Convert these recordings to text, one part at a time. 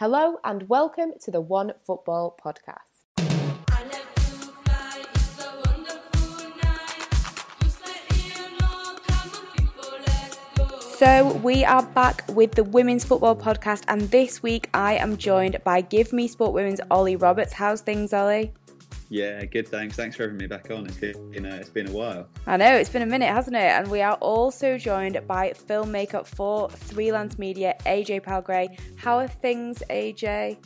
Hello and welcome to the One Football podcast. So, we are back with the Women's Football Podcast, and this week I am joined by Give Me Sport Women's Olly Roberts. How's things, Olly? Yeah, good. Thanks. Thanks for having me back on. It's been uh, it's been a while. I know it's been a minute, hasn't it? And we are also joined by filmmaker for 3lance Media, AJ Pile-Gray. How are things, AJ?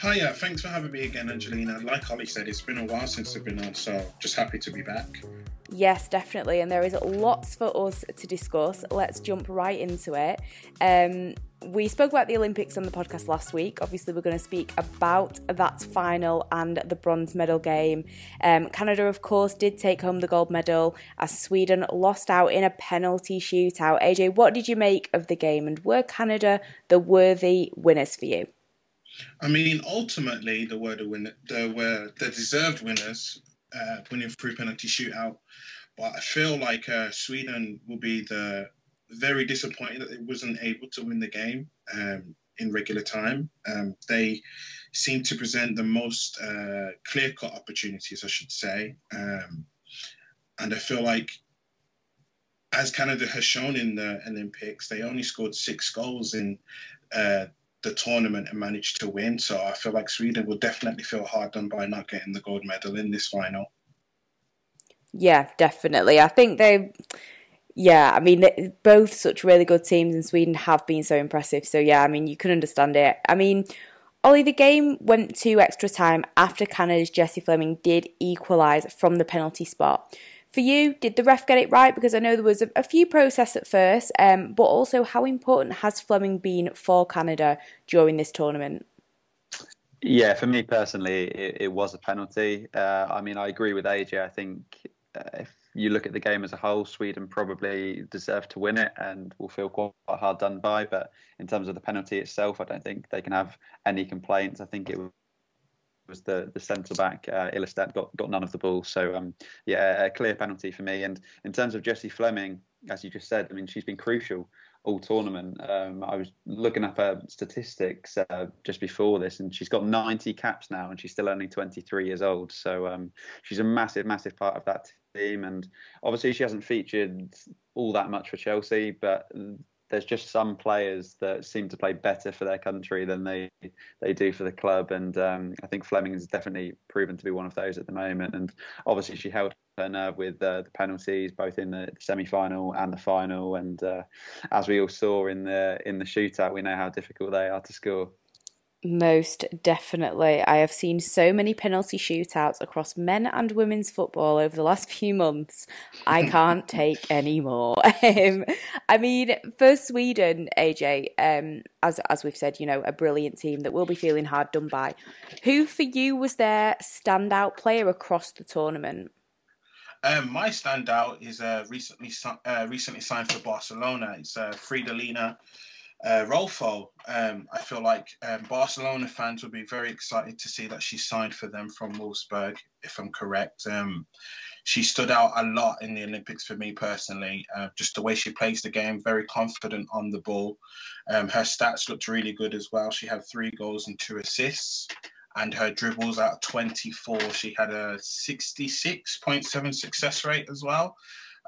Hiya, thanks for having me again, Angelina. Like Olly said, it's been a while since I've been on, so just happy to be back. Yes, definitely. And there is lots for us to discuss. Let's jump right into it. Um, we spoke about the Olympics on the podcast last week. Obviously, we're going to speak about that final and the bronze medal game. Um, Canada, of course, did take home the gold medal as Sweden lost out in a penalty shootout. AJ, what did you make of the game, and were Canada the worthy winners for you? I mean, ultimately, the were the winner, the were the deserved winners, uh, winning through penalty shootout. But I feel like uh, Sweden will be the very disappointed that it wasn't able to win the game um, in regular time. Um, they seem to present the most uh, clear cut opportunities, I should say. Um, and I feel like, as Canada has shown in the Olympics, they only scored six goals in uh, the tournament and managed to win. So I feel like Sweden will definitely feel hard done by not getting the gold medal in this final. Yeah, definitely. I think they yeah, I mean, both such really good teams in Sweden have been so impressive. So, yeah, I mean, you can understand it. I mean, Olly, the game went to extra time after Canada's Jessie Fleming did equalise from the penalty spot. For you, did the ref get it right? Because I know there was a, a few protests at first, um, but also how important has Fleming been for Canada during this tournament? Yeah, for me personally, it, it was a penalty. Uh, I mean, I agree with AJ. I think uh, if you look at the game as a whole, Sweden probably deserve to win it and will feel quite hard done by. But in terms of the penalty itself, I don't think they can have any complaints. I think it was the the centre back uh, got got none of the ball. So um, yeah, a clear penalty for me. And in terms of Jessie Fleming, as you just said, I mean she's been crucial all tournament. Um, I was looking up her statistics uh, just before this, and she's got 90 caps now, and she's still only 23 years old. So um, she's a massive, massive part of that team. And obviously, she hasn't featured all that much for Chelsea, but there's just some players that seem to play better for their country than they they do for the club, and um, I think Fleming has definitely proven to be one of those at the moment. And obviously, she held her nerve with uh, the penalties, both in the semi-final and the final. And uh, as we all saw in the in the shootout, we know how difficult they are to score. Most definitely. I have seen so many penalty shootouts across men and women's football over the last few months. I can't take any more. Um, I mean, for Sweden, AJ, um, as as we've said, you know, a brilliant team that will be feeling hard done by. Who for you was their standout player across the tournament? Um, my standout is uh, recently uh, recently signed for Barcelona. It's uh, Fridolina uh, Rolfo. Um, I feel like um, Barcelona fans will be very excited to see that she signed for them from Wolfsburg, if I'm correct. Um, she stood out a lot in the Olympics for me personally. Uh, just the way she plays the game, very confident on the ball. Um, her stats looked really good as well. She had three goals and two assists. And her dribbles out of 24, she had a 66.7 success rate as well.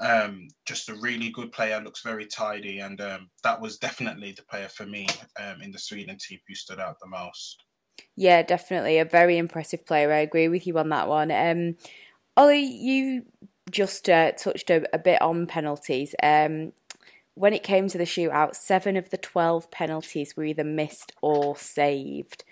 Um, just a really good player, looks very tidy, and um, that was definitely the player for me um, in the Sweden team who stood out the most. Yeah, definitely a very impressive player. I agree with you on that one. Um, Olly, you just uh, touched a, a, bit on penalties. Um, when it came to the shootout, seven of the 12 penalties were either missed or saved.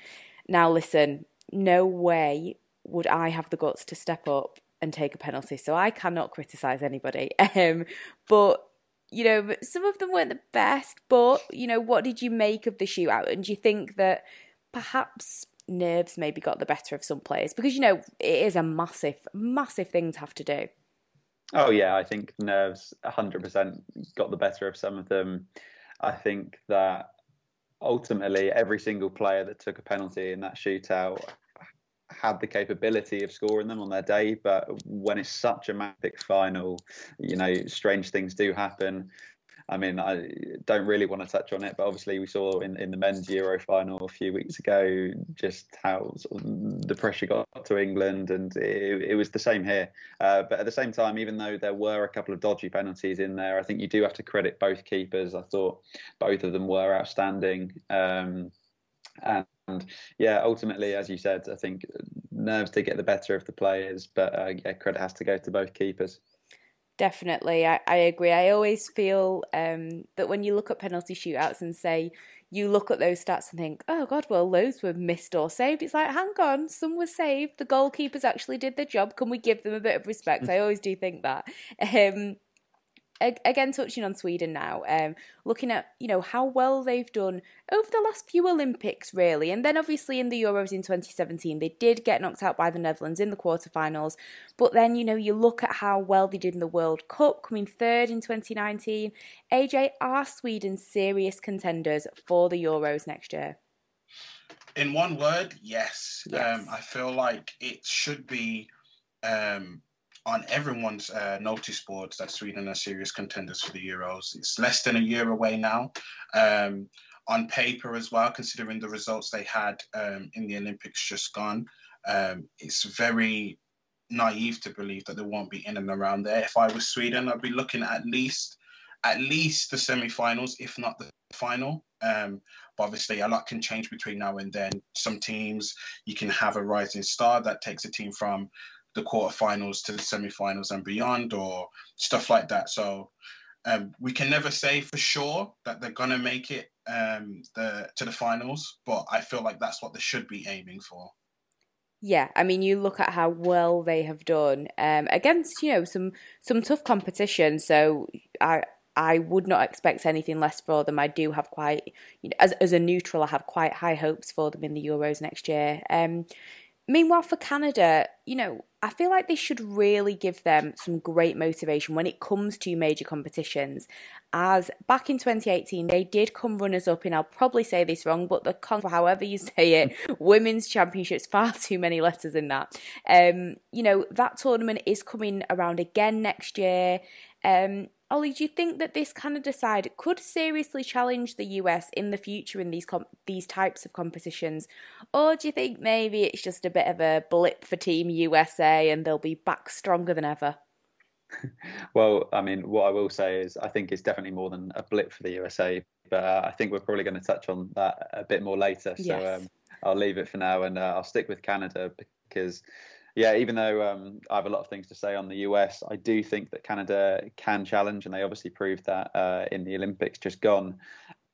Now, listen, no way would I have the guts to step up and take a penalty. So I cannot criticise anybody. Um, but you know, some of them weren't the best. But you know, what did you make of the shootout? And do you think that perhaps nerves maybe got the better of some players? Because you know, it is a massive, massive thing to have to do. Oh yeah, I think nerves 100% got the better of some of them. I think that ultimately every single player that took a penalty in that shootout had the capability of scoring them on their day, but when it's such a magic final, you know, strange things do happen. I mean, I don't really want to touch on it, but obviously we saw in, in the men's Euro final a few weeks ago just how sort of the pressure got to England, and it, it was the same here. Uh, but at the same time, even though there were a couple of dodgy penalties in there, I think you do have to credit both keepers. I thought both of them were outstanding. Um, and yeah, ultimately, as you said, I think nerves did get the better of the players, but uh, yeah, credit has to go to both keepers. Definitely, I, I agree. I always feel um, that when you look at penalty shootouts and say you look at those stats and think, oh God, well, loads were missed or saved. It's like, hang on, some were saved. The goalkeepers actually did their job. Can we give them a bit of respect? I always do think that. Um, again touching on Sweden now, um, looking at you know how well they've done over the last few Olympics, really, and then obviously in the Euros in 2017 they did get knocked out by the Netherlands in the quarterfinals, but then you know you look at how well they did in the World Cup, coming third in 2019. AJ, are Sweden serious contenders for the Euros next year? In one word, yes. yes. Um, I feel like it should be um, on everyone's uh, notice boards that Sweden are serious contenders for the Euros. It's less than a year away now. Um, on paper as well, considering the results they had um, in the Olympics just gone, um, it's very naive to believe that they won't be in and around there. If I was Sweden, I'd be looking at least at least the semi-finals, if not the final. Um, but obviously, a lot can change between now and then. Some teams you can have a rising star that takes a team from the quarterfinals to the semi-finals and beyond, or stuff like that. So um, we can never say for sure that they're gonna make it um, the to the finals, but I feel like that's what they should be aiming for. Yeah, I mean, you look at how well they have done um, against you know some some tough competition. So I I would not expect anything less for them. I do have quite, you know, as as a neutral, I have quite high hopes for them in the Euros next year. Um, Meanwhile, for Canada, you know, I feel like they should really give them some great motivation when it comes to major competitions. As back in 2018, they did come runners up in, I'll probably say this wrong, but the con, however you say it, women's championships, far too many letters in that. Um, you know, that tournament is coming around again next year. Um, Olly, do you think that this Canada side could seriously challenge the US in the future in these com- these types of competitions, or do you think maybe it's just a bit of a blip for Team USA and they'll be back stronger than ever? well, I mean, what I will say is I think it's definitely more than a blip for the USA, but uh, I think we're probably going to touch on that a bit more later. So yes. um, I'll leave it for now and uh, I'll stick with Canada because yeah, even though um, I have a lot of things to say on the US, I do think that Canada can challenge, and they obviously proved that uh, in the Olympics just gone.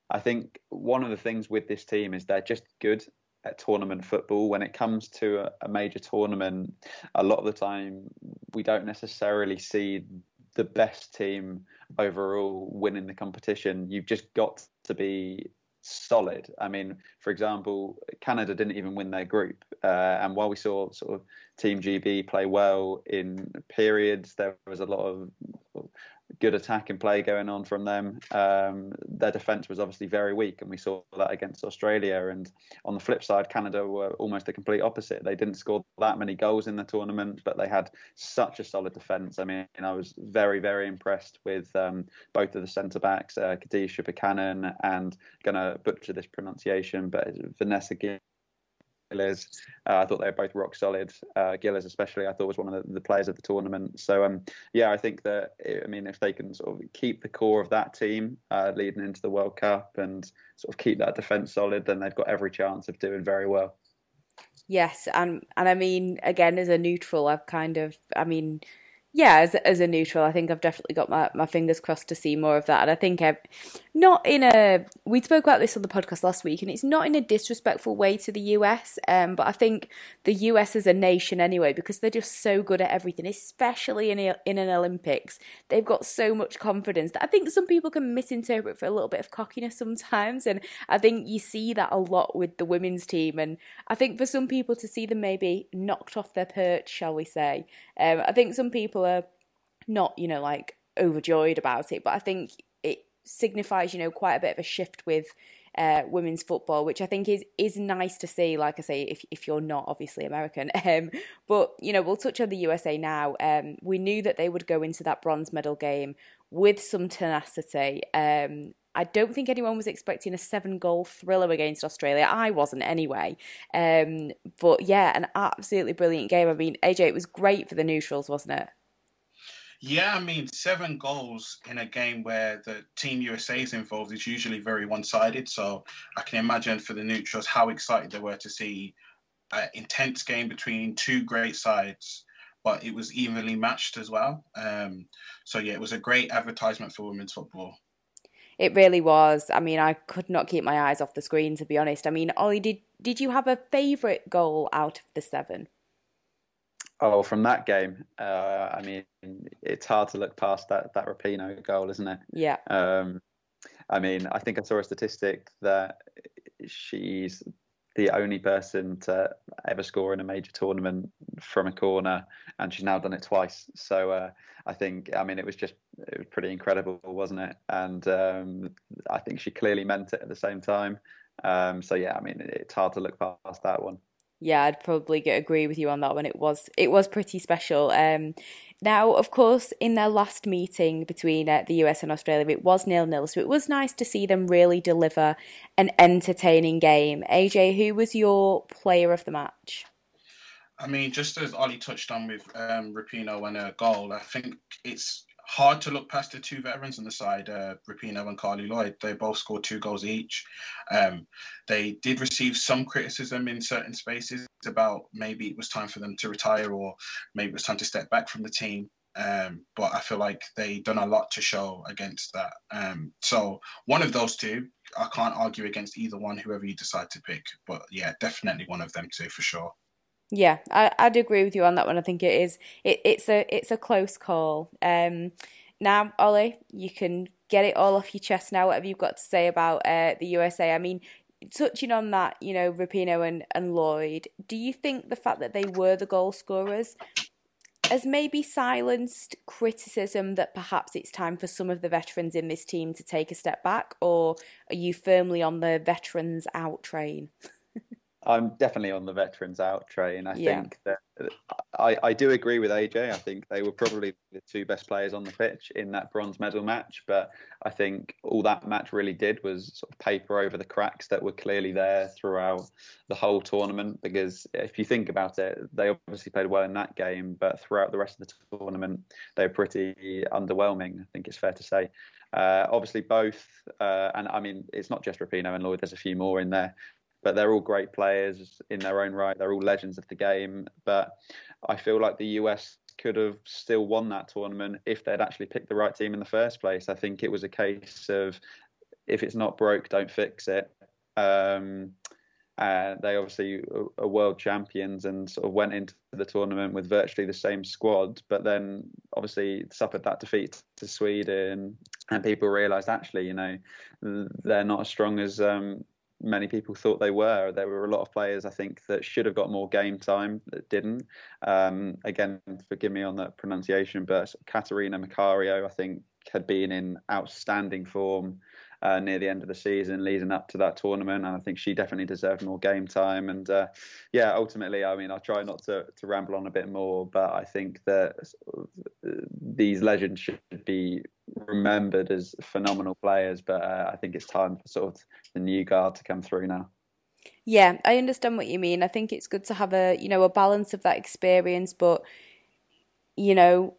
I think one of the things with this team is they're just good at tournament football. When it comes to a, a major tournament, a lot of the time we don't necessarily see the best team overall winning the competition. You've just got to be solid. I mean, for example, Canada didn't even win their group, uh, and while we saw sort of Team GB play well in periods, there was a lot of good attacking play going on from them. Um, their defence was obviously very weak, and we saw that against Australia. And on the flip side, Canada were almost the complete opposite. They didn't score that many goals in the tournament, but they had such a solid defence. I mean, I was very, very impressed with um, both of the centre backs, uh, Kadeisha Buchanan and going to butcher this pronunciation, but Vanessa Gill Gilles. Uh, I thought they were both rock solid. Uh, Gilles, especially, I thought was one of the, the, players of the tournament. So, um, yeah, I think that I mean, if they can sort of keep the core of that team uh, leading into the World Cup and sort of keep that defence solid, then they've got every chance of doing very well. Yes, and and I mean, again, as a neutral, I've kind of, I mean, yeah, as as a neutral, I think I've definitely got my, my fingers crossed to see more of that. And I think I've not in a we spoke about this on the podcast last week, and it's not in a disrespectful way to the US. Um, but I think the US as a nation anyway, because they're just so good at everything, especially in a, in an Olympics, they've got so much confidence that I think some people can misinterpret for a little bit of cockiness sometimes. And I think you see that a lot with the women's team. And I think for some people to see them maybe knocked off their perch, shall we say, um, I think some people are not, you know, like overjoyed about it, but I think it signifies, you know, quite a bit of a shift with uh, women's football, which I think is is nice to see. Like I say, if if you're not obviously American, um, but you know we'll touch on the USA now. Um, we knew that they would go into that bronze medal game with some tenacity. Um, I don't think anyone was expecting a seven goal thriller against Australia. I wasn't anyway. Um, but yeah, an absolutely brilliant game. I mean, AJ, it was great for the neutrals, wasn't it? Yeah, I mean, seven goals in a game where the Team USA is involved is usually very one sided. So I can imagine for the neutrals how excited they were to see an intense game between two great sides, but it was evenly matched as well. Um, so yeah, it was a great advertisement for women's football. It really was. I mean, I could not keep my eyes off the screen to be honest. I mean, Olly, did did you have a favourite goal out of the seven? Oh, from that game, uh, I mean, it's hard to look past that that Rapinoe goal, isn't it? Yeah. Um, I mean, I think I saw a statistic that she's the only person to ever score in a major tournament from a corner, and she's now done it twice. So uh, I think, I mean, it was just it was pretty incredible, wasn't it? And um, I think she clearly meant it at the same time. Um, so yeah, I mean, it's hard to look past that one yeah, I'd probably agree with you on that one. It was it was pretty special. Um, now, of course, in their last meeting between uh, the US and Australia, it was nil nil, so it was nice to see them really deliver an entertaining game. AJ, who was your player of the match? I mean, just as Olly touched on with um, Rapinoe and her goal, I think it's hard to look past the two veterans on the side, uh, Rapinoe and Carli Lloyd. They both scored two goals each. Um, they did receive some criticism in certain spaces about maybe it was time for them to retire or maybe it was time to step back from the team. Um, but I feel like they done a lot to show against that. Um, so one of those two, I can't argue against either one, whoever you decide to pick. But yeah, definitely one of them two for sure. Yeah, I, I'd agree with you on that one. I think it is. It, it's a it's a close call. Um, now, Olly, you can get it all off your chest now. Whatever you've got to say about uh, the USA. I mean, touching on that, you know, Rapinoe and, and Lloyd. Do you think the fact that they were the goal scorers has maybe silenced criticism that perhaps it's time for some of the veterans in this team to take a step back, or are you firmly on the veterans out train? I'm definitely on the veterans out train. I yeah. think that I, I do agree with AJ. I think they were probably the two best players on the pitch in that bronze medal match. But I think all that match really did was sort of paper over the cracks that were clearly there throughout the whole tournament. Because if you think about it, they obviously played well in that game, but throughout the rest of the tournament, they were pretty underwhelming. I think it's fair to say. Uh, obviously, both, uh, and I mean, it's not just Rapinoe and Lloyd. There's a few more in there but they're all great players in their own right. They're all legends of the game. But I feel like the US could have still won that tournament if they'd actually picked the right team in the first place. I think it was a case of if it's not broke, don't fix it. Um, uh, they obviously are world champions and sort of went into the tournament with virtually the same squad, but then obviously suffered that defeat to Sweden, and people realised actually, you know, they're not as strong as um, many people thought they were. There were a lot of players I think that should have got more game time that didn't. Um, again, forgive me on the pronunciation, but Catarina Macario I think had been in outstanding form uh, near the end of the season, leading up to that tournament, and I think she definitely deserved more game time. And uh, yeah, ultimately, I mean, I try not to, to ramble on a bit more, but I think that these legends should be remembered as phenomenal players. But uh, I think it's time for sort of the new guard to come through now. Yeah, I understand what you mean. I think it's good to have a you know a balance of that experience, but you know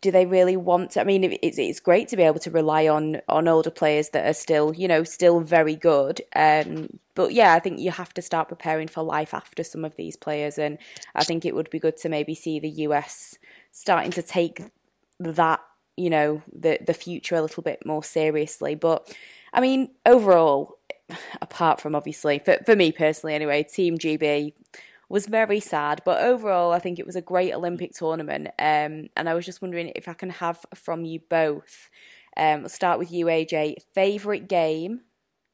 do they really want to? I mean, it's it's great to be able to rely on on older players that are still, you know, still very good. Um, but yeah, I think you have to start preparing for life after some of these players, and I think it would be good to maybe see the US starting to take that, you know, the the future a little bit more seriously. But I mean, overall, apart from obviously for for me personally, anyway, Team GB was very sad. But overall, I think it was a great Olympic tournament. Um, and I was just wondering if I can have from you both. Um, let's start with you, AJ. Favorite game?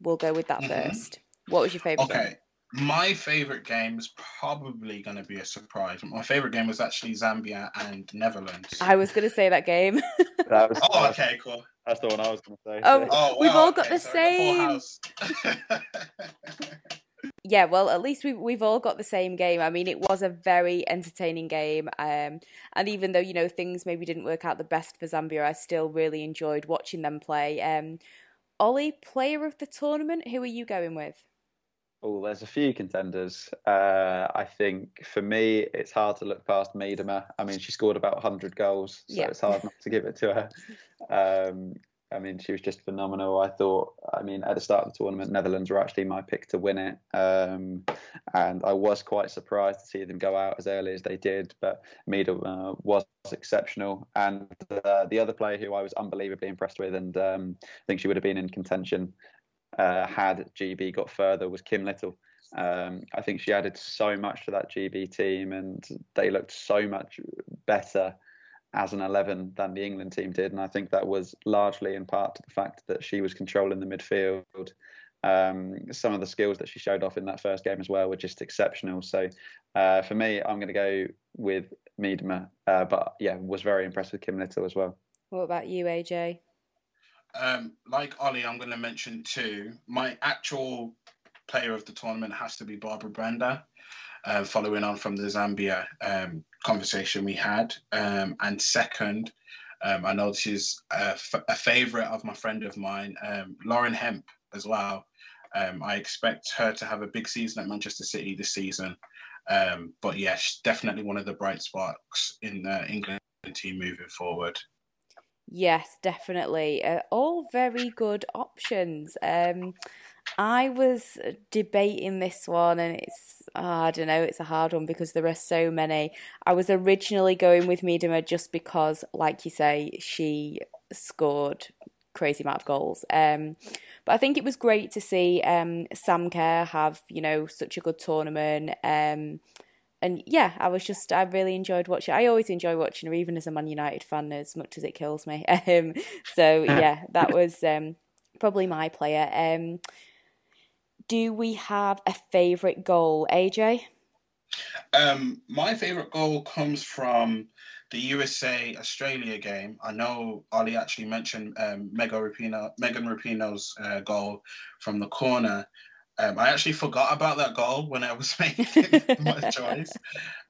We'll go with that mm-hmm. first. What was your favorite okay. game? my favorite game is probably going to be a surprise. My favorite game was actually Zambia and Netherlands. I was going to say that game. That was, oh, okay, cool. That's the one I was going to say. Oh, Oh, We've all got okay, the so same. yeah, well, at least we've we've all got the same game. I mean, it was a very entertaining game, um, and even though you know things maybe didn't work out the best for Zambia, I still really enjoyed watching them play. Um, Olly, player of the tournament, who are you going with? Oh, there's a few contenders. Uh, I think for me, it's hard to look past Miedema. I mean, she scored about 100 goals, so Yeah. it's hard not to give it to her. Um, I mean, she was just phenomenal. I thought, I mean, at the start of the tournament, Netherlands were actually my pick to win it. Um, and I was quite surprised to see them go out as early as they did. But Miedema was exceptional. And uh, the other player who I was unbelievably impressed with, and um, I think she would have been in contention uh, had GB got further was Kim Little. Um, I think she added so much to that GB team, and they looked so much better as an 11 than the England team did. And I think that was largely in part to the fact that she was controlling the midfield. Um, some of the skills that she showed off in that first game as well were just exceptional. So uh, for me, I'm going to go with Miedema, uh, but yeah, was very impressed with Kim Little as well. What about you, AJ? um, like Olly, I'm going to mention two. My actual player of the tournament has to be Barbra Banda, uh, following on from the Zambia um, conversation we had. Um, and second, um, I know this is a, f- a favorite of my friend of mine, um, Lauren Hemp, as well. Um, I expect her to have a big season at Manchester City this season. Um, but yeah, definitely one of the bright sparks in the England team moving forward. Yes, definitely. Uh, all very good options. Um, I was debating this one, and it's oh, I don't know, it's a hard one because there are so many. I was originally going with Miedema just because, like you say, she scored crazy amount of goals. Um, but I think it was great to see um, Sam Kerr have you know such a good tournament. Um, and yeah, I was just I really enjoyed watching. I always enjoy watching her, even as a Man United fan, as much as it kills me. Um, so yeah, that was um, probably my player. Um, do we have a favourite goal, AJ? Um, my favorite goal comes from the USA Australia game. I know Olly actually mentioned um, Megan Rapinoe's uh, goal from the corner. Um, I actually forgot about that goal when I was making my choice.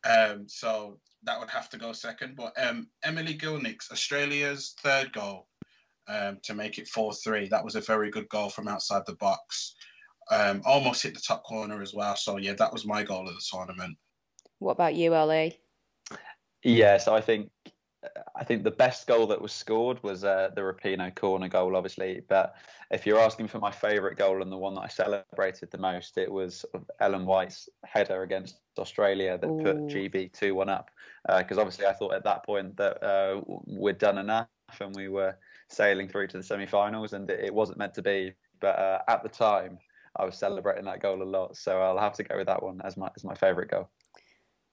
Um, so that would have to go second. But um, Emily Gielnik's Australia's third goal um, to make it 4 3. That was a very good goal from outside the box. Um, almost hit the top corner as well. So, yeah, that was my goal of the tournament. What about you, Olly? Yeah, so I think I think the best goal that was scored was uh, the Rapinoe corner goal, obviously. But if you're asking for my favourite goal and the one that I celebrated the most, it was Ellen White's header against Australia that put GB two one up. Because obviously I thought at that point that uh, we'd done enough and we were sailing through to the semi-finals, and it, it wasn't meant to be. But uh, at the time, I was celebrating that goal a lot, so I'll have to go with that one as my as my favourite goal.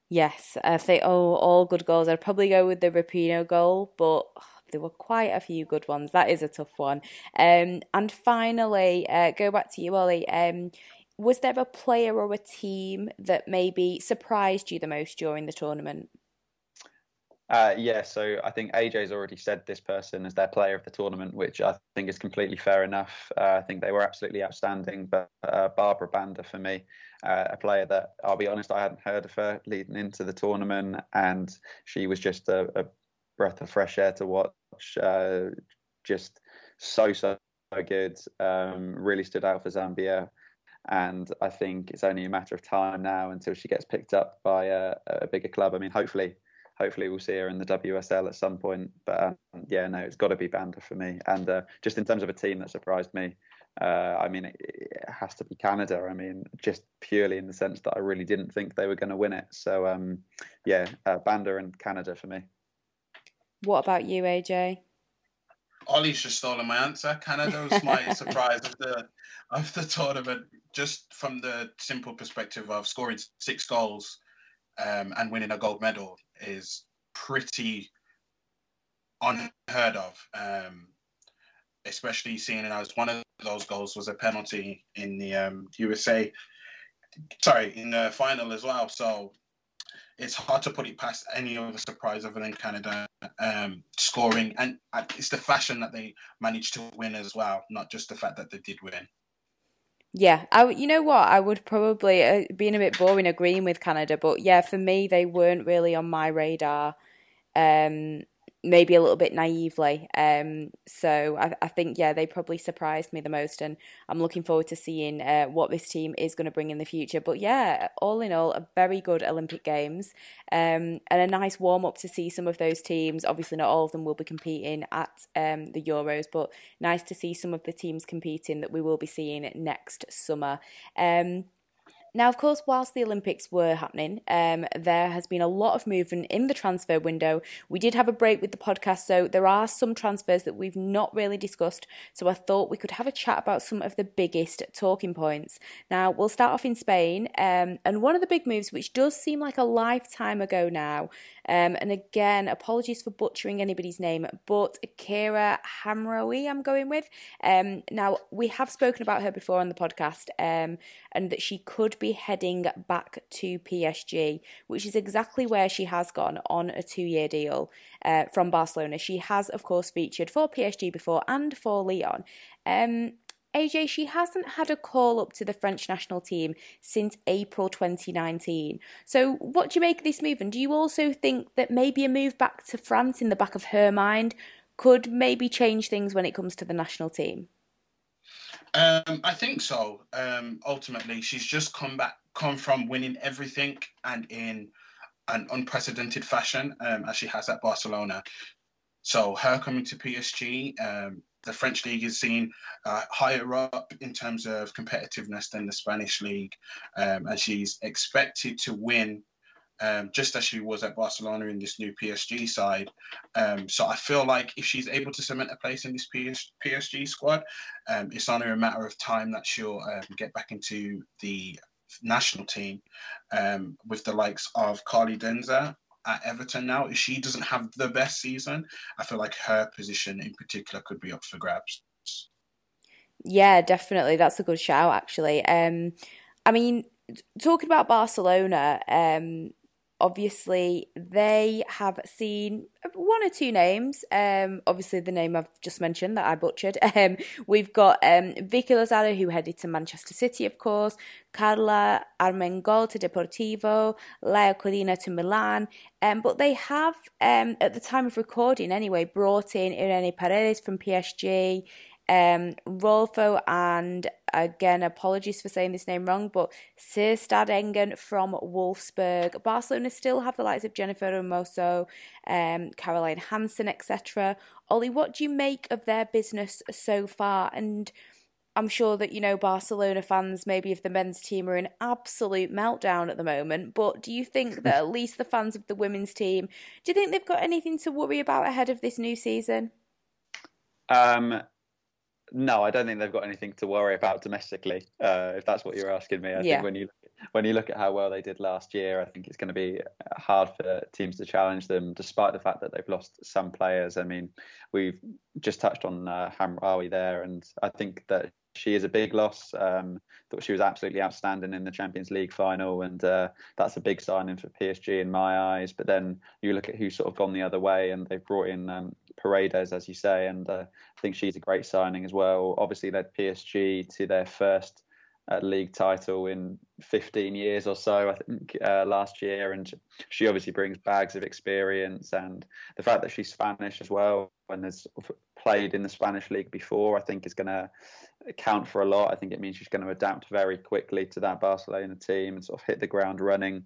Yes, I think oh, all good goals. I'd probably go with the Rapinoe goal, but there were quite a few good ones. That is a tough one. Um, and finally, uh, go back to you, Olly. Um, was there a player or a team that maybe surprised you the most during the tournament? Uh, yeah, so I think AJ's already said this person as their player of the tournament, which I think is completely fair enough. Uh, I think they were absolutely outstanding. But uh, Barbra Banda for me, uh, a player that I'll be honest, I hadn't heard of her leading into the tournament, and she was just a, a breath of fresh air to watch. Uh, just so so good. Um, really stood out for Zambia. And I think it's only a matter of time now until she gets picked up by a, a bigger club. I mean, hopefully, hopefully we'll see her in the WSL at some point. But um, yeah, no, it's got to be Banda for me. And uh, just in terms of a team that surprised me, uh, I mean, it, it, has to be Canada. I mean, just purely in the sense that I really didn't think they were going to win it. So um, yeah, uh, Banda and Canada for me. What about you, AJ? Olly's just stolen my answer. Canada was my surprise of the of the tournament, just from the simple perspective of scoring six goals um, and winning a gold medal is pretty unheard of. Um, especially seeing as one of those goals was a penalty in the um, USA sorry, in the final as well. So it's hard to put it past any other surprise other than Canada um, scoring, and it's the fashion that they managed to win as well, not just the fact that they did win. Yeah, I, you know what? I would probably, uh, being a bit boring, agreeing with Canada, but yeah, for me, they weren't really on my radar. Um, maybe a little bit naively. Um, so I, I, think, yeah, they probably surprised me the most, and I'm looking forward to seeing uh, what this team is going to bring in the future. But yeah, all in all, a very good Olympic Games, um, and a nice warm up to see some of those teams. Obviously, not all of them will be competing at um, the Euros, but nice to see some of the teams competing that we will be seeing next summer. Um, now, of course, whilst the Olympics were happening, um, there has been a lot of movement in the transfer window. We did have a break with the podcast, so there are some transfers that we've not really discussed. So I thought we could have a chat about some of the biggest talking points. Now, we'll start off in Spain, um, and one of the big moves, which does seem like a lifetime ago now, um, and again, apologies for butchering anybody's name, but Kheira Hamraoui, I'm going with. Um, now, we have spoken about her before on the podcast, um, and that she could be heading back to PSG, which is exactly where she has gone on a two year deal uh, from Barcelona. She has, of course, featured for PSG before and for Lyon. Um, AJ, she hasn't had a call up to the French national team since April 2019. So, what do you make of this move? And do you also think that maybe a move back to France in the back of her mind could maybe change things when it comes to the national team? Um, I think so. Um, ultimately, she's just come back, come from winning everything and in an unprecedented fashion, um, as she has at Barcelona. So her coming to PSG, um, the French league is seen uh, higher up in terms of competitiveness than the Spanish league, um, and she's expected to win. Um, just as she was at Barcelona in this new PSG side. Um, so I feel like if she's able to cement a place in this PS- PSG squad, um, it's only a matter of time that she'll um, get back into the national team um, with the likes of Carly Denza at Everton now. If she doesn't have the best season, I feel like her position in particular could be up for grabs. Yeah, definitely. That's a good shout, actually. Um, I mean, talking about Barcelona, um, obviously they have seen one or two names. Um, obviously the name I've just mentioned that I butchered. Um, we've got um, Vicky Losada who headed to Manchester City, of course. Carla Armengol to Deportivo, Laia Codina to Milan. Um, but they have, um, at the time of recording anyway, brought in Irene Paredes from PSG um, Rolfo and again, apologies for saying this name wrong, but Syrstad Engen from Wolfsburg. Barcelona still have the likes of Jennifer Hermoso, um, Caroline Hansen, etc. Olly, what do you make of their business so far? And I'm sure that, you know, Barcelona fans, maybe if the men's team are in absolute meltdown at the moment, but do you think that at least the fans of the women's team, do you think they've got anything to worry about ahead of this new season? Um, no, I don't think they've got anything to worry about domestically. Uh, if that's what you're asking me, I yeah. think when you when you look at how well they did last year, I think it's going to be hard for teams to challenge them, despite the fact that they've lost some players. I mean, we've just touched on uh, Hamraoui there, and I think that she is a big loss. Um, thought she was absolutely outstanding in the Champions League final, and uh, that's a big signing for PSG in my eyes. But then you look at who's sort of gone the other way, and they've brought in um, Paredes, as you say, and uh, I think she's a great signing as well. Obviously, led PSG to their first uh, league title in 15 years or so, I think, uh, last year. And she obviously brings bags of experience. And the fact that she's Spanish as well and has played in the Spanish league before, I think is going to count for a lot. I think it means she's going to adapt very quickly to that Barcelona team and sort of hit the ground running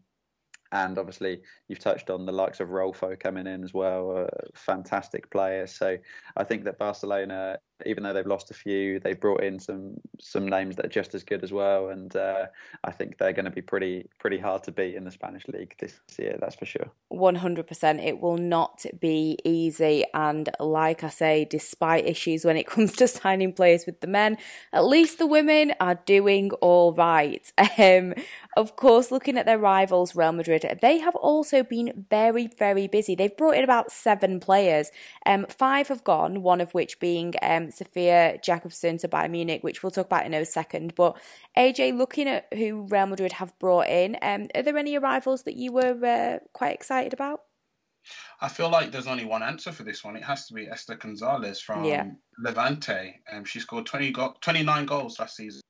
and obviously you've touched on the likes of Rolfo coming in as well, uh, fantastic players. So I think that Barcelona, even though they've lost a few, they've brought in some some names that are just as good as well, and uh, I think they're going to be pretty pretty hard to beat in the Spanish league this year. That's for sure. One hundred percent, it will not be easy, and like I say, despite issues when it comes to signing players with the men, at least the women are doing all right. Um, of course, looking at their rivals, Real Madrid, they have also been very, very busy. They've brought in about seven players. Um, five have gone, one of which being um, um, Sofia Jakobsson to Bayern Munich, which we'll talk about in a second. But AJ, looking at who Real Madrid have brought in, um, are there any arrivals that you were uh, quite excited about? I feel like there's only one answer for this one. It has to be Esther Gonzalez from yeah. Levante. Um, she scored 20 go- 29 goals last season,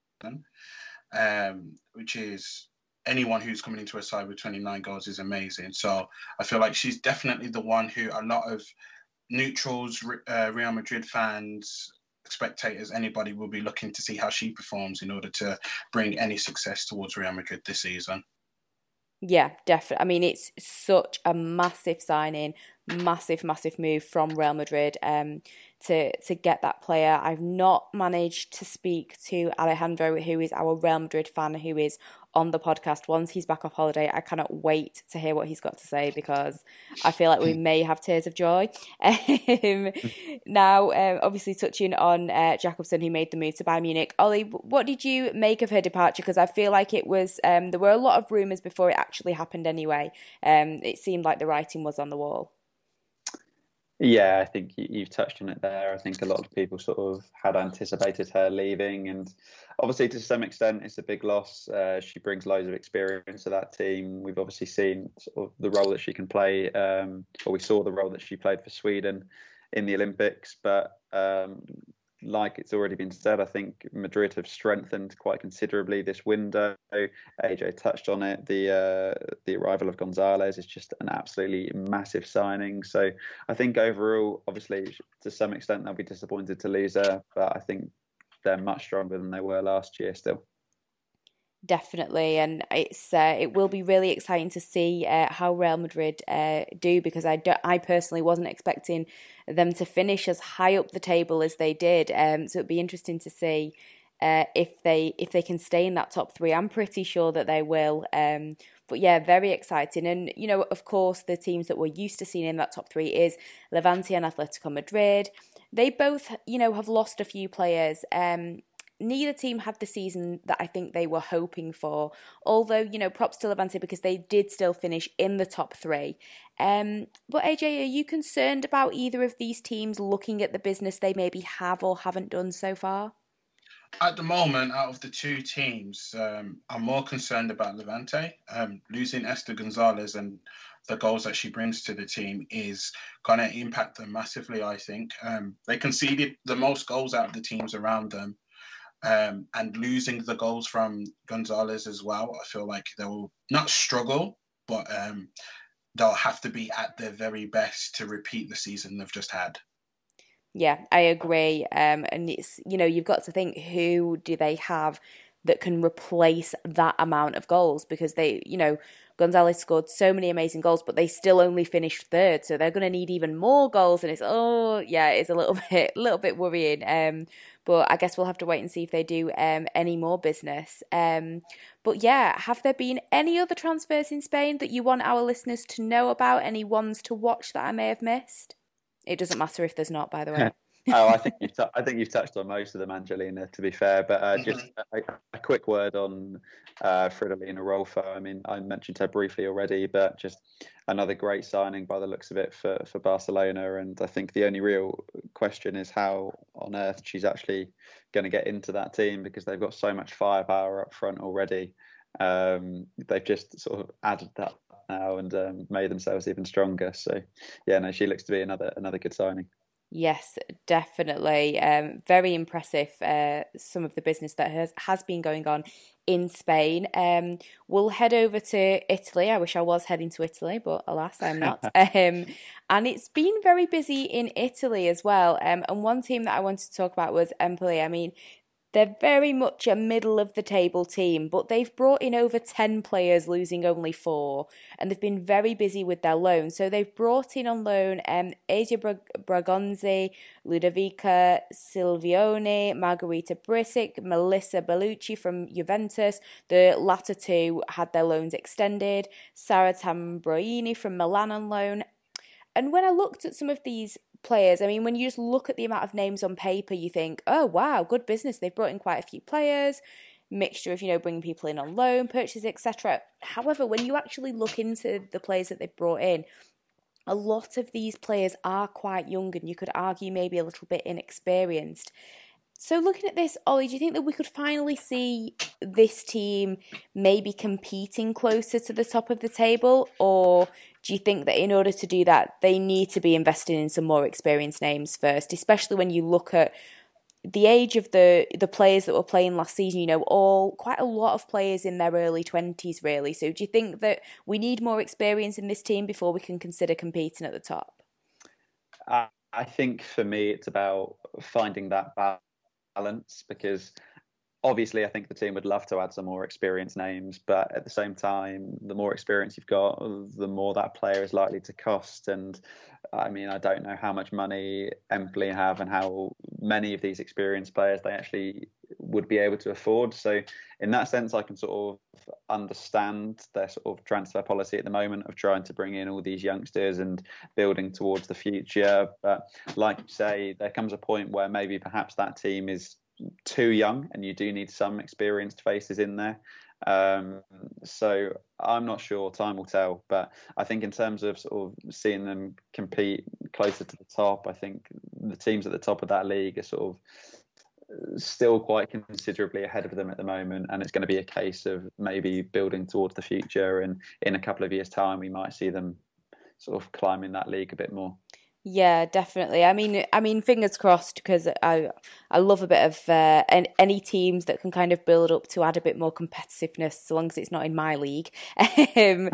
um, which is anyone who's coming into a side with 29 goals is amazing. So I feel like she's definitely the one who a lot of neutrals, uh, Real Madrid fans, spectators, anybody will be looking to see how she performs in order to bring any success towards Real Madrid this season. Yeah, definitely. I mean, it's such a massive signing, massive, massive move from Real Madrid um, to to get that player. I've not managed to speak to Alejandro, who is our Real Madrid fan, who is on the podcast once he's back off holiday. I cannot wait to hear what he's got to say because I feel like we may have tears of joy. Um, now, um, obviously, touching on uh, Jakobsson, who made the move to Bayern Munich. Olly, what did you make of her departure? Because I feel like it was, um, there were a lot of rumours before it actually happened anyway. Um, it seemed like the writing was on the wall. Yeah, I think you've touched on it there. I think a lot of people sort of had anticipated her leaving, and obviously to some extent it's a big loss. Uh, she brings loads of experience to that team. We've obviously seen sort of the role that she can play, um, or we saw the role that she played for Sweden in the Olympics. But um, like it's already been said, I think Madrid have strengthened quite considerably this window. AJ touched on it. The uh, the arrival of Gonzalez is just an absolutely massive signing. So I think overall, obviously, to some extent, they'll be disappointed to lose her, but I think they're much stronger than they were last year still definitely and it's uh, it will be really exciting to see uh, how Real Madrid uh, do because I do, I personally wasn't expecting them to finish as high up the table as they did um, so it'd be interesting to see uh, if they if they can stay in that top 3 I'm pretty sure that they will um, but yeah very exciting. And you know of course the teams that we're used to seeing in that top 3 is Levante and Atletico Madrid. They both you know have lost a few players um, neither team had the season that I think they were hoping for. Although, you know, props to Levante because they did still finish in the top three. Um, but AJ, are you concerned about either of these teams looking at the business they maybe have or haven't done so far? At the moment, out of the two teams, um, I'm more concerned about Levante. Um, losing Esther Gonzalez and the goals that she brings to the team is going to impact them massively, I think. Um, they conceded the most goals out of the teams around them um, and losing the goals from Gonzalez as well, I feel like they will not struggle, but um, they'll have to be at their very best to repeat the season they've just had. Yeah, I agree. Um, and it's you know you've got to think who do they have that can replace that amount of goals because they you know Gonzalez scored so many amazing goals, but they still only finished third, so they're going to need even more goals. And it's oh yeah, it's a little bit little bit worrying. Um, but I guess we'll have to wait and see if they do um, any more business. Um, but yeah, have there been any other transfers in Spain that you want our listeners to know about? Any ones to watch that I may have missed? It doesn't matter if there's not, by the way. oh, I think you've t- I think you've touched on most of them, Angelina. To be fair, but uh, just mm-hmm. a, a, quick word on uh, Fridolina Rolfo. I mean, I mentioned her briefly already, but just another great signing by the looks of it for for Barcelona. And I think the only real question is how on earth she's actually going to get into that team because they've got so much firepower up front already. Um, they've just sort of added that now and um, made themselves even stronger. So, yeah, no, she looks to be another another good signing. Yes, definitely. Um, very impressive. Uh, some of the business that has has been going on in Spain. Um, we'll head over to Italy. I wish I was heading to Italy, but alas, I'm not. um, and it's been very busy in Italy as well. Um, and one team that I wanted to talk about was Empoli. I mean, they're very much a middle of the table team, but they've brought in over 10 players, losing only four, and they've been very busy with their loans. So they've brought in on loan um, Asia Bragonzi, Ludovica Silvioni, Margherita Brisic, Melissa Bellucci from Juventus. The latter two had their loans extended. Sara Tamborini from Milan on loan. And when I looked at some of these players. I mean, when you just look at the amount of names on paper, you think, oh, wow, good business. They've brought in quite a few players, mixture of, you know, bringing people in on loan, purchases, etc. However, when you actually look into the players that they've brought in, a lot of these players are quite young and you could argue maybe a little bit inexperienced. So, looking at this, Olly, do you think that we could finally see this team maybe competing closer to the top of the table? Or do you think that in order to do that, they need to be investing in some more experienced names first, especially when you look at the age of the the players that were playing last season, you know, all quite a lot of players in their early twenties, really. So, do you think that we need more experience in this team before we can consider competing at the top? I think for me, it's about finding that balance because obviously, I think the team would love to add some more experienced names, but at the same time, the more experience you've got, the more that player is likely to cost. And I mean, I don't know how much money Empoli have and how many of these experienced players they actually would be able to afford. So, in that sense, I can sort of understand their sort of transfer policy at the moment of trying to bring in all these youngsters and building towards the future. But like you say, there comes a point where maybe perhaps that team is too young, and you do need some experienced faces in there. Um, so I'm not sure. Time will tell. But I think in terms of sort of seeing them compete closer to the top, I think the teams at the top of that league are sort of still quite considerably ahead of them at the moment and it's going to be a case of maybe building towards the future and in a couple of years time we might see them sort of climbing that league a bit more yeah, definitely. I mean, I mean, fingers crossed because I I love a bit of uh, any teams that can kind of build up to add a bit more competitiveness, so long as it's not in my league. um,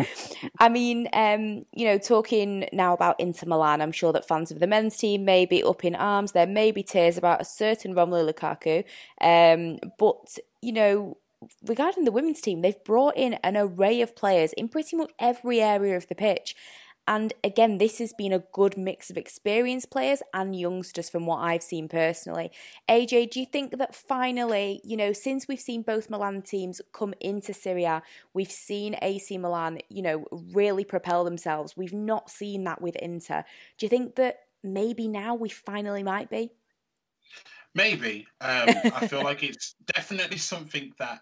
I mean, um, you know, talking now about Inter Milan, I'm sure that fans of the men's team may be up in arms. There may be tears about a certain Romelu Lukaku, um, but you know, regarding the women's team, they've brought in an array of players in pretty much every area of the pitch. And again, this has been a good mix of experienced players and youngsters from what I've seen personally. AJ, do you think that finally, you know, since we've seen both Milan teams come into Serie A, we've seen AC Milan, you know, really propel themselves. We've not seen that with Inter. Do you think that maybe now we finally might be? Maybe. Um, I feel like it's definitely something that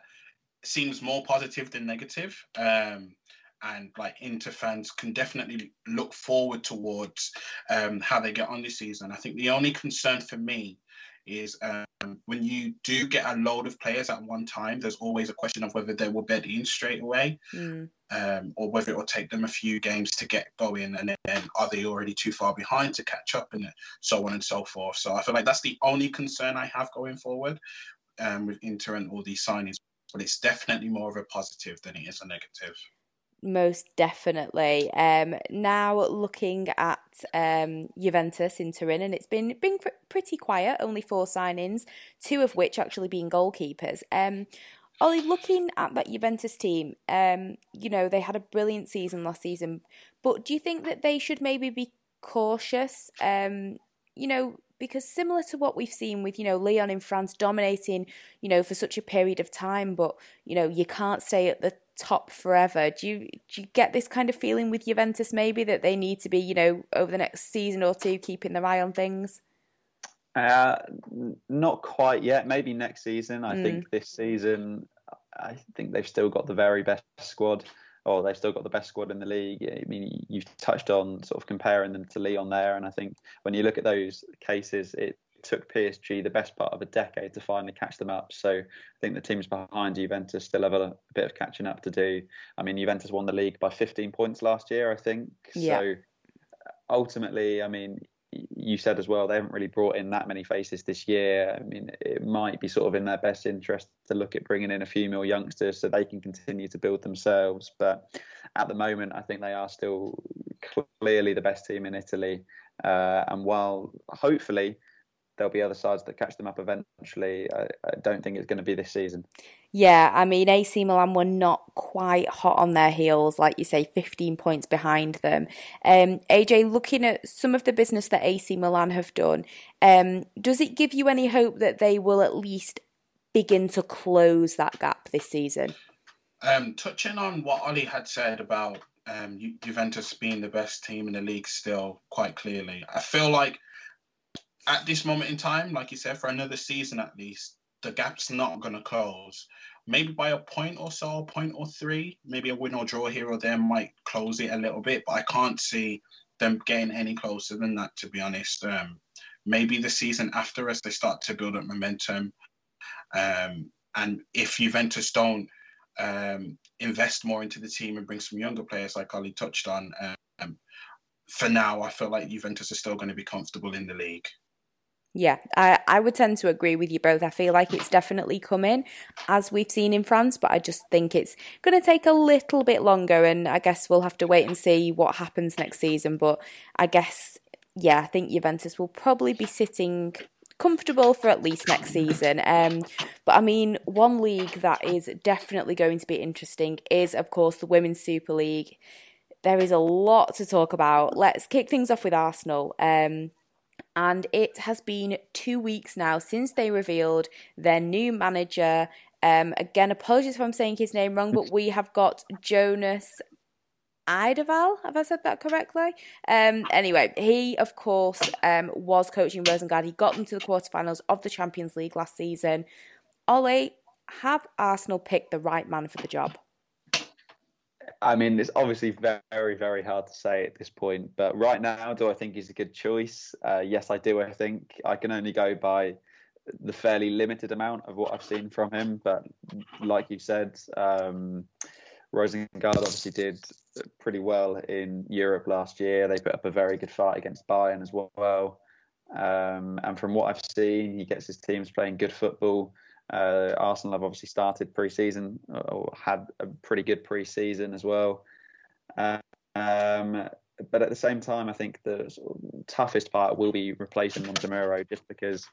seems more positive than negative. Um, and like Inter fans can definitely look forward towards um, how they get on this season. I think the only concern for me is um, when you do get a load of players at one time, there's always a question of whether they will bed in straight away mm. um, or whether it will take them a few games to get going and then are they already too far behind to catch up and so on and so forth. So I feel like that's the only concern I have going forward um, with Inter and all these signings, but it's definitely more of a positive than it is a negative most definitely. Um, now looking at um, Juventus in Turin, and it's been been pr- pretty quiet. Only four signings, two of which actually being goalkeepers. Um, Olly, looking at that Juventus team, um, you know they had a brilliant season last season, but do you think that they should maybe be cautious? Um, you know, because similar to what we've seen with you know Lyon in France dominating you know for such a period of time but you know you can't stay at the top forever. Do you do you get this kind of feeling with Juventus maybe that they need to be, you know, over the next season or two keeping their eye on things? Uh, not quite yet. Maybe next season. I mm. think this season, I think they've still got the very best squad, or they've still got the best squad in the league. I mean, you've touched on sort of comparing them to Lyon there, and I think when you look at those cases, it took PSG the best part of a decade to finally catch them up. So I think the teams behind Juventus still have a, a, bit of catching up to do. I mean, Juventus won the league by 15 points last year, I think. Yeah. So ultimately, I mean, you said as well they haven't really brought in that many faces this year. I mean, it might be sort of in their best interest to look at bringing in a few more youngsters so they can continue to build themselves. But at the moment, I think they are still clearly the best team in Italy. Uh, and while hopefully there'll be other sides that catch them up eventually. I, I, don't think it's going to be this season. Yeah, I mean, AC Milan were not quite hot on their heels, like you say, 15 points behind them. Um, AJ, looking at some of the business that AC Milan have done, um, does it give you any hope that they will at least begin to close that gap this season? Um, touching on what Olly had said about um, Juventus being the best team in the league still quite clearly, I feel like at this moment in time, like you said, for another season at least, the gap's not going to close. Maybe by a point or so, a point or three, maybe a win or draw here or there might close it a little bit, but I can't see them getting any closer than that, to be honest. Um, maybe the season after as they start to build up momentum. Um, and if Juventus don't um, invest more into the team and bring some younger players, like Olly touched on, um, for now, I feel like Juventus are still going to be comfortable in the league. Yeah, I, I would tend to agree with you both. I feel like it's definitely coming, as we've seen in France, but I just think it's going to take a little bit longer, and I guess we'll have to wait and see what happens next season. But I guess, yeah, I think Juventus will probably be sitting comfortable for at least next season. Um, but I mean, one league that is definitely going to be interesting is, of course, the Women's Super League. There is a lot to talk about. Let's kick things off with Arsenal. Um, and it has been two weeks now since they revealed their new manager. Um, again, apologies if I'm saying his name wrong, but we have got Jonas Eidevall. Have I said that correctly? Um, anyway, he of course um, was coaching Rosengard. He got them to the quarterfinals of the Champions League last season. Olly, have Arsenal picked the right man for the job? I mean, it's obviously very, very hard to say at this point. But right now, do I think he's a good choice? Uh, yes, I do. I think I can only go by the fairly limited amount of what I've seen from him. But like you said, um, Rosengard obviously did pretty well in Europe last year. They put up a very good fight against Bayern as well. Um, and from what I've seen, he gets his teams playing good football. Uh, Arsenal have obviously started pre-season or had a pretty good pre-season as well. Um, but at the same time, I think the sort of toughest part will be replacing Montemurro just because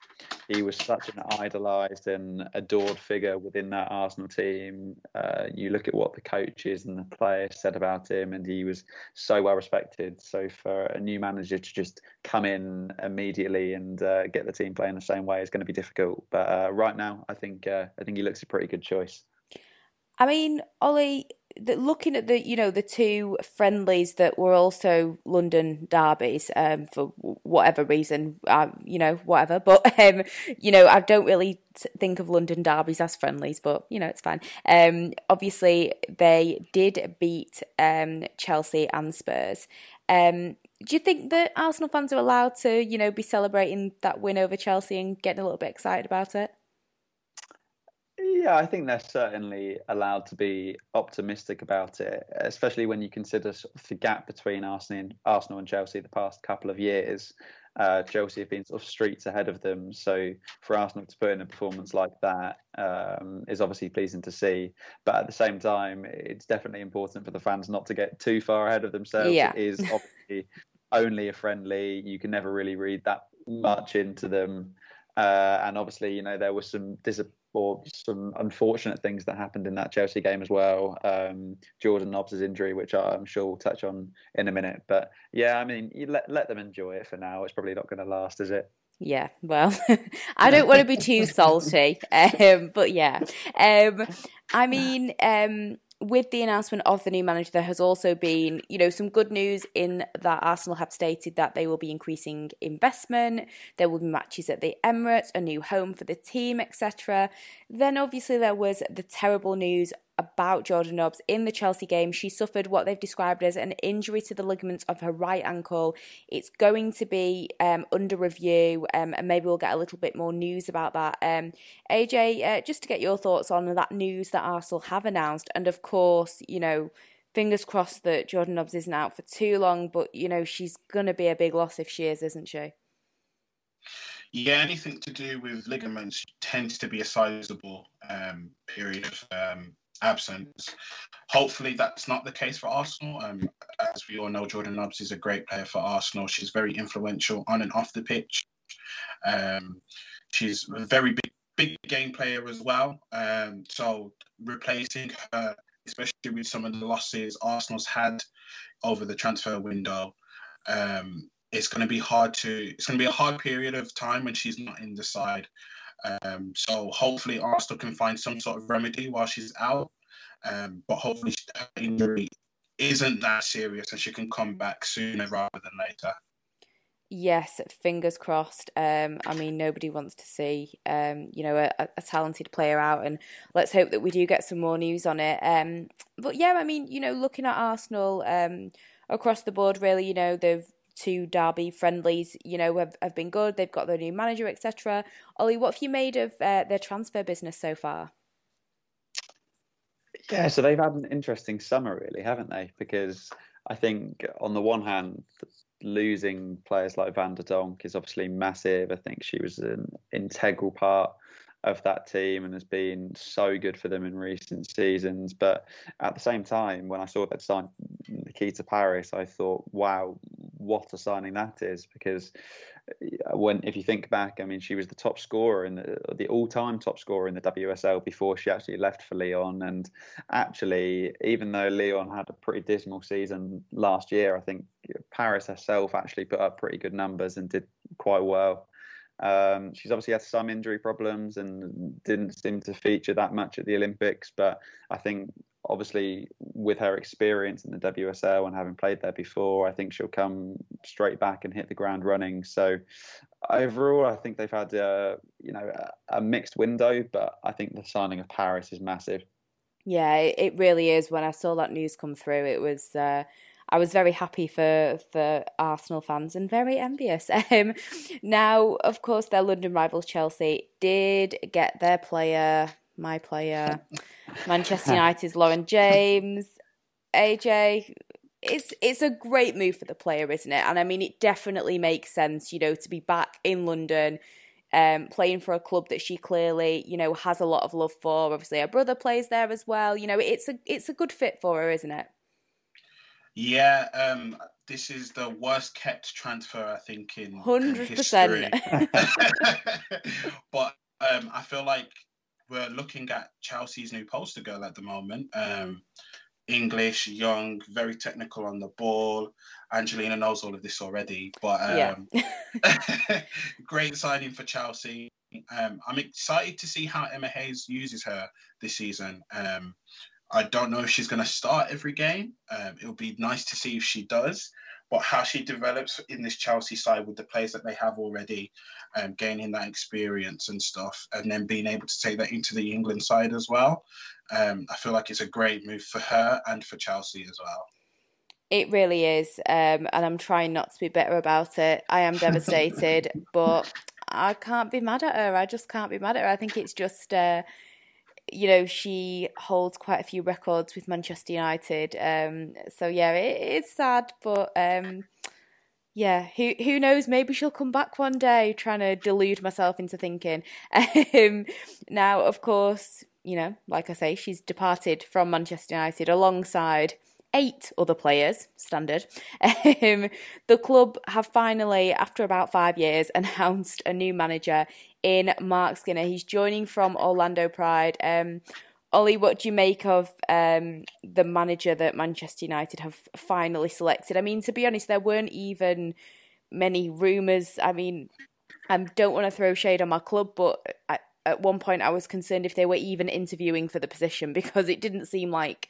he was such an idolised and adored figure within that Arsenal team. Uh, you look at what the coaches and the players said about him, and he was so well respected. So for a new manager to just come in immediately and uh, get the team playing the same way is going to be difficult. But uh, right now, I think uh, I think he looks a pretty good choice. I mean, Olly, the, looking at the you know the two friendlies that were also London derbies um, for whatever reason, um, you know whatever. But um, you know I don't really think of London derbies as friendlies, but you know it's fine. Um, obviously, they did beat um, Chelsea and Spurs. Um, do you think that Arsenal fans are allowed to you know be celebrating that win over Chelsea and getting a little bit excited about it? Yeah, I think they're certainly allowed to be optimistic about it, especially when you consider sort of the gap between Arsenal and, Arsenal and Chelsea the past couple of years. Uh, Chelsea have been sort of streets ahead of them, so for Arsenal to put in a performance like that um, is obviously pleasing to see. But at the same time, it's definitely important for the fans not to get too far ahead of themselves. Yeah. It is obviously only a friendly; you can never really read that much into them. Uh, and obviously, you know, there was some disappointment or some unfortunate things that happened in that Chelsea game as well. Um, Jordan Nobbs' injury, which I'm sure we'll touch on in a minute. But yeah, I mean, let let them enjoy it for now. It's probably not going to last, is it? Yeah, well, I don't want to be too salty, um, but yeah, um, I mean, um, with the announcement of the new manager, there has also been, you know, some good news in that Arsenal have stated that they will be increasing investment. There will be matches at the Emirates, a new home for the team, etc. Then obviously there was the terrible news about Jordan Nobbs in the Chelsea game. She suffered what they've described as an injury to the ligaments of her right ankle. It's going to be um, under review, um, and maybe we'll get a little bit more news about that. Um, AJ, uh, just to get your thoughts on that news that Arsenal have announced, and of course, you know. Fingers crossed that Jordan Nobbs isn't out for too long, but you know she's gonna be a big loss if she is, isn't she? Yeah, anything to do with ligaments tends to be a sizable um, period of um, absence. Hopefully, that's not the case for Arsenal. Um, as we all know, Jordan Nobbs is a great player for Arsenal. She's very influential on and off the pitch. Um, she's a very big, big game player as well. Um, so replacing her, especially with some of the losses Arsenal's had over the transfer window, um, it's going to be hard to. It's going to be a hard period of time when she's not in the side. Um, so hopefully Arsenal can find some sort of remedy while she's out. Um, but hopefully her injury isn't that serious and she can come back sooner rather than later. Yes, fingers crossed. Um, I mean, nobody wants to see, um, you know, a, a, talented player out, and let's hope that we do get some more news on it. Um, but yeah, I mean, you know, looking at Arsenal, um, across the board, really, you know, the two derby friendlies, you know, have, have been good. They've got their new manager, etc. Olly, what have you made of uh, their transfer business so far? Yeah, so they've had an interesting summer, really, haven't they? Because I think on the one hand, losing players like Van de Donk is obviously massive. I think she was an integral part of that team and has been so good for them in recent seasons. But at the same time, when I saw that sign Nikita Parris, I thought, wow, what a signing that is because uh, when if you think back, I mean, she was the top scorer in the, the all-time top scorer in the WSL before she actually left for Lyon. And actually, even though Lyon had a pretty dismal season last year, I think Parris herself actually put up pretty good numbers and did quite well. Um, she's obviously had some injury problems and didn't seem to feature that much at the Olympics, but I think obviously with her experience in the WSL and having played there before, I think she'll come straight back and hit the ground running. So overall, I think they've had a, you know a, mixed window, but I think the signing of Parris is massive. Yeah, it really is. When I saw that news come through, it was. Uh, I was very happy for for Arsenal fans and very envious. Um, now, of course, their London rivals Chelsea did get their player, my player, Manchester United's Lauren James. AJ, it's it's a great move for the player, isn't it? And I mean, it definitely makes sense, you know, to be back in London. Um, playing for a club that she clearly, you know, has a lot of love for. Obviously, her brother plays there as well. You know, it's a it's a good fit for her, isn't it? Yeah, um, this is the worst kept transfer I think in hundred percent. but um, I feel like we're looking at Chelsea's new poster girl at the moment. Um, English, young, very technical on the ball. Angelina knows all of this already, but um, yeah. great signing for Chelsea. Um, I'm excited to see how Emma Hayes uses her this season. Um, I don't know if she's going to start every game. Um, it'll be nice to see if she does. But how she develops in this Chelsea side with the players that they have already, um, gaining that experience and stuff, and then being able to take that into the England side as well. Um, I feel like it's a great move for her and for Chelsea as well. It really is, um, and I'm trying not to be bitter about it. I am devastated, but I can't be mad at her. I just can't be mad at her. I think it's just. Uh, you know, she holds quite a few records with Manchester United. Um, so yeah, it's sad, but um, yeah, who who knows? Maybe she'll come back one day. Trying to delude myself into thinking. Um, now, of course, you know, like I say, she's departed from Manchester United alongside eight other players, standard. Um, the club have finally, after about five years, announced a new manager in Marc Skinner. He's joining from Orlando Pride. Um, Olly, what do you make of um, the manager that Manchester United have finally selected? I mean, to be honest, there weren't even many rumours. I mean, I don't want to throw shade on my club, but I, at one point I was concerned if they were even interviewing for the position because it didn't seem like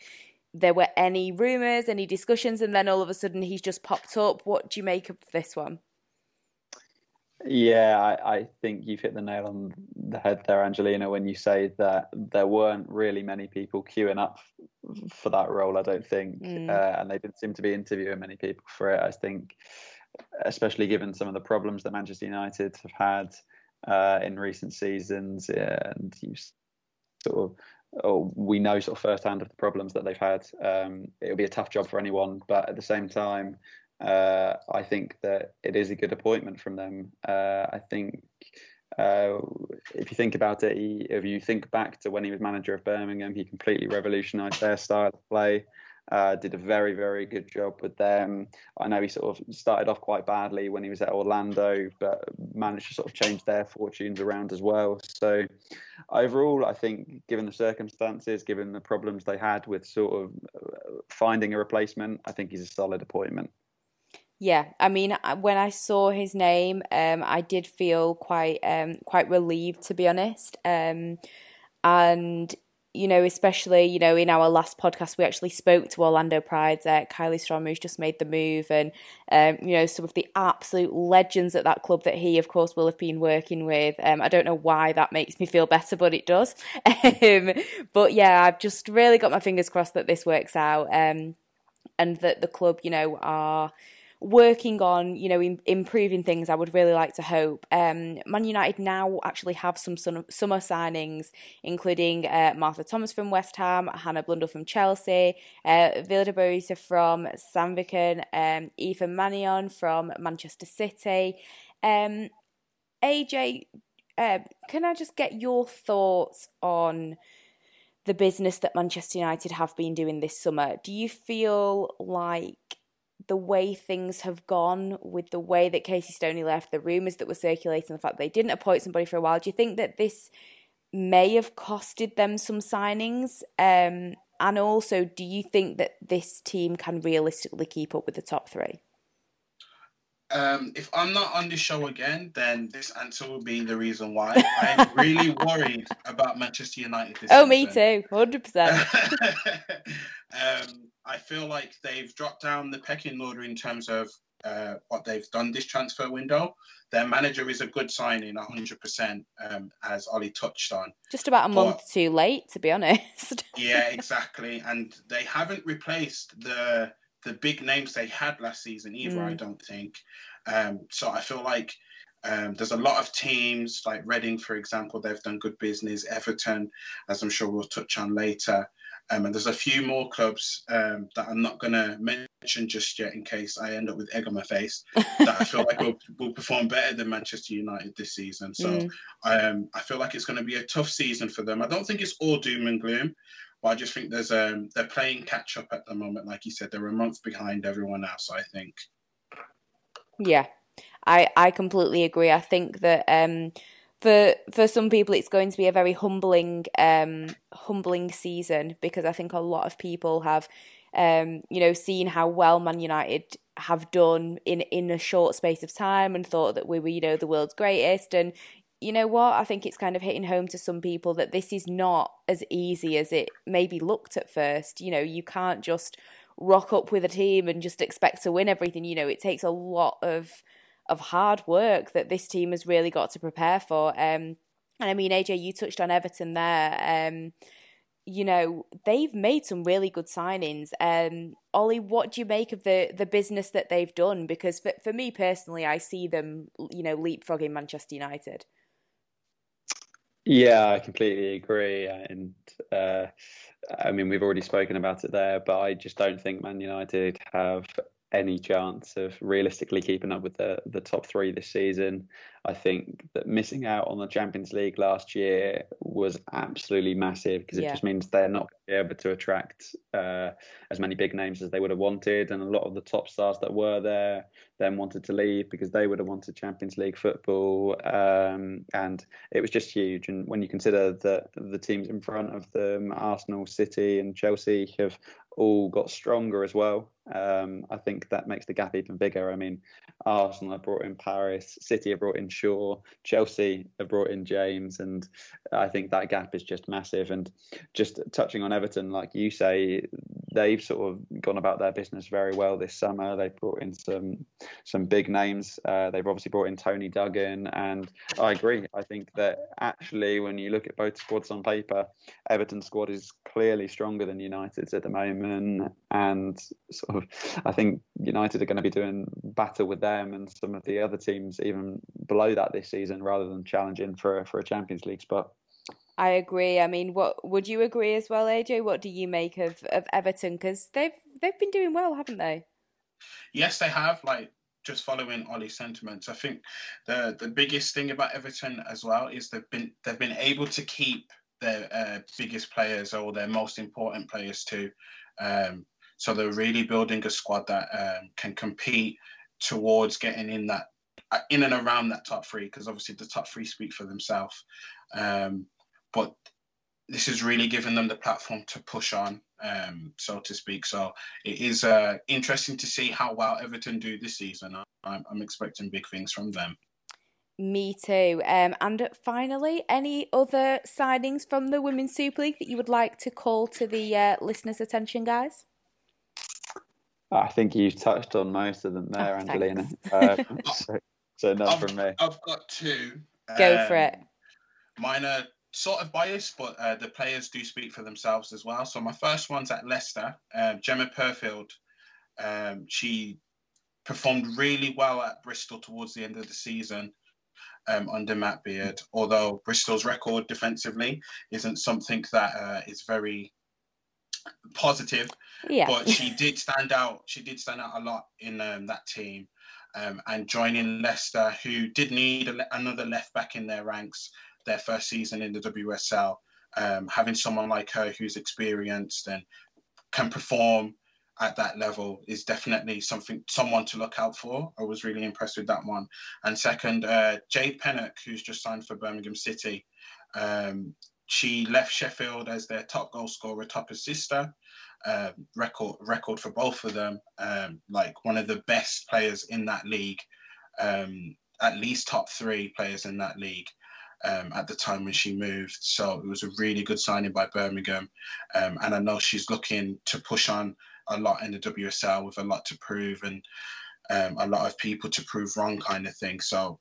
there were any rumours, any discussions, and then all of a sudden he's just popped up. What do you make of this one? Yeah, I, I, think you've hit the nail on the head there, Angelina, when you say that there weren't really many people queuing up for that role, I don't think. Mm. Uh, and they didn't seem to be interviewing many people for it. I think, especially given some of the problems that Manchester United have had uh, in recent seasons, and you sort of we know sort of firsthand of the problems that they've had. Um, it'll be a tough job for anyone, but at the same time, uh, I think that it is a good appointment from them. Uh, I think uh, if you think about it, he, if you think back to when he was manager of Birmingham, he completely revolutionised their style of play. Uh, did a very, very good job with them. I know he sort of started off quite badly when he was at Orlando, but managed to sort of change their fortunes around as well. So, overall, I think, given the circumstances, given the problems they had with sort of uh, finding a replacement, I think he's a solid appointment. Yeah, I mean, when I saw his name, um, I did feel quite um, quite relieved, to be honest. Um, and you know, especially you know, in our last podcast, we actually spoke to Orlando Pride's uh, Kylie Strom, who's just made the move, and um, you know, some of the absolute legends at that club that he, of course, will have been working with. Um, I don't know why that makes me feel better, but it does. Um, but yeah, I've just really got my fingers crossed that this works out. Um, and that the club, you know, are working on, you know, in, improving things, I would really like to hope. Um, Man United now actually have some summer signings, including uh, Martha Thomas from West Ham, Hannah Blundell from Chelsea, uh, Vilde Bøe Risa from Sandviken, um, Aoife Mannion from Manchester City. Um, AJ, uh, can I just get your thoughts on the business that Manchester United have been doing this summer? Do you feel like the way things have gone with the way that Casey Stoney left, the rumours that were circulating, the fact they didn't appoint somebody for a while, do you think that this may have costed them some signings? Um, and also, do you think that this team can realistically keep up with the top three? Um, if I'm not on the show again, then this answer will be the reason why. I'm really worried about Manchester United. oh, season. me too, hundred percent. I feel like they've dropped down the pecking order in terms of uh, what they've done this transfer window. Their manager is a good signing, 100%, um, as Olly touched on. Just about a but, month too late, to be honest. yeah, exactly. And they haven't replaced the the big names they had last season either, mm. I don't think. Um, so I feel like um, there's a lot of teams like Reading, for example, they've done good business. Everton, as I'm sure we'll touch on later. Um, and there's a few more clubs um, that I'm not going to mention just yet in case I end up with egg on my face that I feel like will, will perform better than Manchester United this season. So mm. um, I feel like it's going to be a tough season for them. I don't think it's all doom and gloom, but I just think there's um, they're playing catch up at the moment. Like you said, they're a month behind everyone else. I think. Yeah, I I completely agree. I think that um, for for some people it's going to be a very humbling um, humbling season because I think a lot of people have um, you know seen how well Man United have done in in a short space of time and thought that we were you know the world's greatest. And you know what? I think it's kind of hitting home to some people that this is not as easy as it maybe looked at first. You know you can't just rock up with a team and just expect to win everything. You know it takes a lot of of hard work that this team has really got to prepare for. Um, and I mean, AJ, you touched on Everton there. Um, you know, they've made some really good signings. Um, Olly, what do you make of the the business that they've done? Because for, for me personally, I see them, you know, leapfrogging Manchester United. Yeah, I completely agree. And uh, I mean, we've already spoken about it there, but I just don't think Man United have any chance of realistically keeping up with the the top three this season. I think that missing out on the Champions League last year was absolutely massive because it yeah. just means they're not able to attract uh, as many big names as they would have wanted, and a lot of the top stars that were there then wanted to leave because they would have wanted Champions League football, um, and it was just huge. And when you consider that the teams in front of them, Arsenal, City, and Chelsea, have all got stronger as well. Um, I think that makes the gap even bigger. I mean, Arsenal have brought in Parris, City have brought in Shaw, Chelsea have brought in James, and I think that gap is just massive. And just touching on Everton, like you say, they've sort of gone about their business very well this summer. They've brought in some some big names. Uh, they've obviously brought in Toni Duggan, and I agree. I think that actually, when you look at both squads on paper, Everton's squad is clearly stronger than United's at the moment, and sort of I think United are going to be doing battle with them and some of the other teams even below that this season, rather than challenging for for a Champions League spot. I agree. I mean, what would you agree as well, AJ? What do you make of, of Everton? Because they've they've been doing well, haven't they? Yes, they have. Like just following Olly's sentiments, I think the the biggest thing about Everton as well is they've been they've been able to keep their uh, biggest players or their most important players too. Um, so they're really building a squad that um, can compete towards getting in that in and around that top three because obviously the top three speak for themselves. Um, but this is really giving them the platform to push on, um, so to speak. So it is uh, interesting to see how well Everton do this season. I'm, I'm expecting big things from them. Me too. Um, and finally, any other signings from the Women's Super League that you would like to call to the uh, listeners' attention, guys? I think you've touched on most of them there, oh, Angelina. Uh, so, so none from me. I've got two. Go um, for it. Mine are sort of biased, but uh, the players do speak for themselves as well. So my first one's at Leicester. Um, Gemma Purfield Um, she performed really well at Bristol towards the end of the season um, under Matt Beard, although Bristol's record defensively isn't something that uh, is very positive. Yeah. But she did stand out. She did stand out a lot in um, that team. Um, and joining Leicester, who did need a, another left back in their ranks their first season in the WSL, um, having someone like her who's experienced and can perform at that level is definitely something someone to look out for. I was really impressed with that one. And second, uh, Jade Pennock, who's just signed for Birmingham City. Um, she left Sheffield as their top goal scorer, top assister. Uh, record record for both of them. Um, like one of the best players in that league, um, at least top three players in that league. Um, at the time when she moved. So it was a really good signing by Birmingham. Um, and I know she's looking to push on a lot in the WSL with a lot to prove and um, a lot of people to prove wrong, kind of thing. So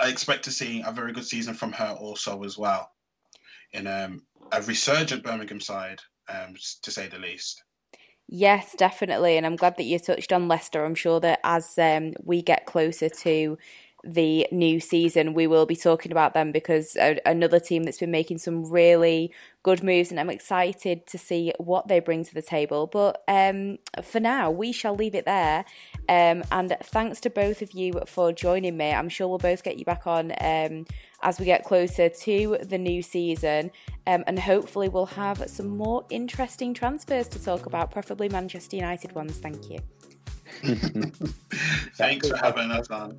I expect to see a very good season from her also as well in um, a resurgent Birmingham side, um, to say the least. Yes, definitely. And I'm glad that you touched on Leicester. I'm sure that as um, we get closer to the new season, we will be talking about them because a- another team that's been making some really good moves, and I'm excited to see what they bring to the table. But um, for now, we shall leave it there. Um, and thanks to both of you for joining me. I'm sure we'll both get you back on um, as we get closer to the new season, um, and hopefully, we'll have some more interesting transfers to talk about, preferably Manchester United ones. Thank you. Thanks for having us on.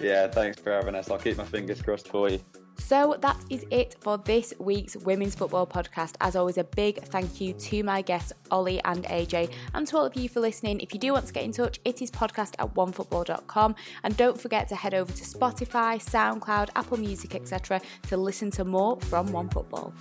Yeah, thanks for having us. I'll keep my fingers crossed for you. So that is it for this week's Women's Football Podcast. As always, a big thank you to my guests, Olly and AJ, and to all of you for listening. If you do want to get in touch, it is podcast at onefootball.com. And don't forget to head over to Spotify, SoundCloud, Apple Music, etc. to listen to more from One Football.